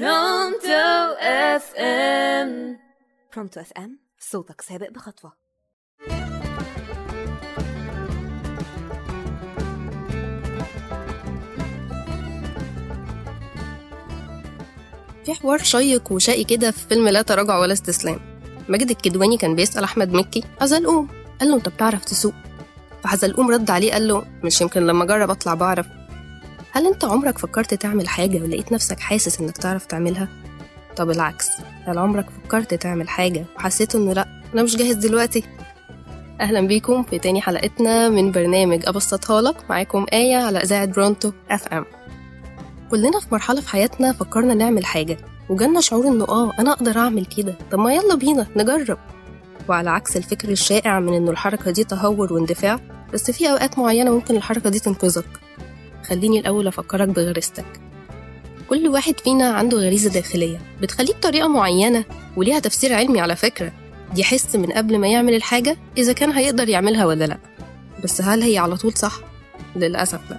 Pronto FM Pronto FM صوتك سابق بخطوة. في حوار شيق وشقي كده في فيلم لا تراجع ولا استسلام. ماجد الكدواني كان بيسأل أحمد مكي حزلقوم قال له أنت بتعرف تسوق. فحزلقوم رد عليه قال له مش يمكن لما أجرب أطلع بعرف. هل أنت عمرك فكرت تعمل حاجة ولقيت نفسك حاسس إنك تعرف تعملها؟ طب العكس هل عمرك فكرت تعمل حاجة وحسيت إنه لأ أنا مش جاهز دلوقتي؟ أهلا بيكم في تاني حلقتنا من برنامج أبسطها لك معاكم آية على إذاعة برونتو أف أم كلنا في مرحلة في حياتنا فكرنا نعمل حاجة وجالنا شعور إنه آه أنا أقدر أعمل كده طب ما يلا بينا نجرب وعلى عكس الفكر الشائع من إنه الحركة دي تهور واندفاع بس في أوقات معينة ممكن الحركة دي تنقذك خليني الأول أفكرك بغريزتك. كل واحد فينا عنده غريزة داخلية بتخليه بطريقة معينة وليها تفسير علمي على فكرة. يحس من قبل ما يعمل الحاجة إذا كان هيقدر يعملها ولا لأ. بس هل هي على طول صح؟ للأسف لأ.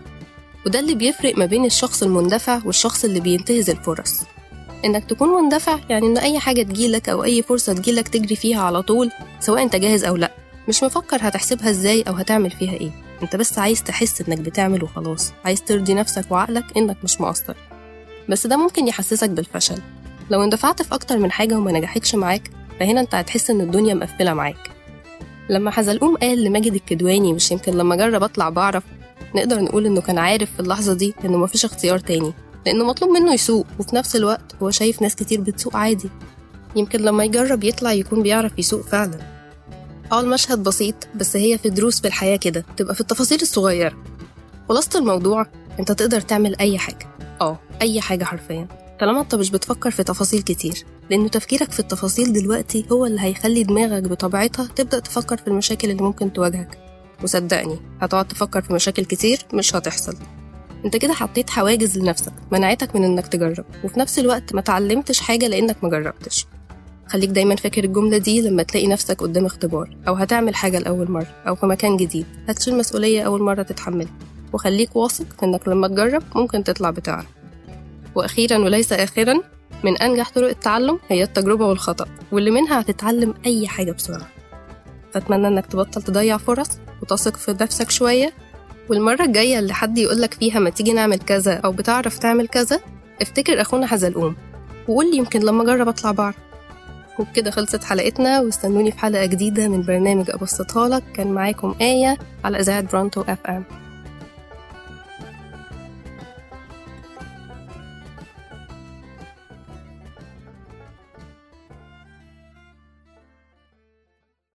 وده اللي بيفرق ما بين الشخص المندفع والشخص اللي بينتهز الفرص. إنك تكون مندفع يعني إن أي حاجة تجيلك أو أي فرصة تجيلك تجري فيها على طول سواء أنت جاهز أو لأ. مش مفكر هتحسبها إزاي أو هتعمل فيها إيه. أنت بس عايز تحس إنك بتعمل وخلاص عايز ترضي نفسك وعقلك إنك مش مقصر. بس ده ممكن يحسسك بالفشل. لو اندفعت في أكتر من حاجة وما نجحتش معاك فهنا أنت هتحس إن الدنيا مقفلة معاك. لما حزلقوم قال لماجد الكدواني مش يمكن لما أجرب أطلع بعرف نقدر نقول إنه كان عارف في اللحظة دي إنه مفيش اختيار تاني. لأنه مطلوب منه يسوق وفي نفس الوقت هو شايف ناس كتير بتسوق عادي. يمكن لما يجرب يطلع يكون بيعرف يسوق فعلا. آه المشهد بسيط بس هي في دروس في الحياة كده تبقى في التفاصيل الصغيرة خلاصة الموضوع انت تقدر تعمل أي حاجة. آه. أي حاجة حرفيا. طالما انت مش بتفكر في تفاصيل كتير لأنه تفكيرك في التفاصيل دلوقتي هو اللي هيخلي دماغك بطبيعتها تبدأ تفكر في المشاكل اللي ممكن تواجهك. وصدقني هتقعد تفكر في مشاكل كتير مش هتحصل. انت كده حطيت حواجز لنفسك منعتك من إنك تجرب. وفي نفس الوقت ما تعلمتش حاجة لإنك ما جربتش. خليك دايما فاكر الجملة دي لما تلاقي نفسك قدام اختبار أو هتعمل حاجة لأول مرة أو في مكان جديد. هتشيل مسؤولية أول مرة تتحملها. وخليك واثق إنك لما تجرب ممكن تطلع بتعرف وأخيرا وليس آخرا من أنجح طرق التعلم هي التجربة والخطأ واللي منها هتتعلم أي حاجة بسرعة. فأتمنى إنك تبطل تضيع فرص وتثق في نفسك شوية. والمرة الجاية اللي حد يقولك فيها ما تيجي نعمل كذا أو بتعرف تعمل كذا افتكر أخونا حزلقوم. وقول يمكن لما أجرب أطلع بعرف وبكده خلصت حلقتنا واستنوني في حلقة جديدة من برنامج أبسطها لك. كان معاكم آية على إذاعة برونتو أف أم.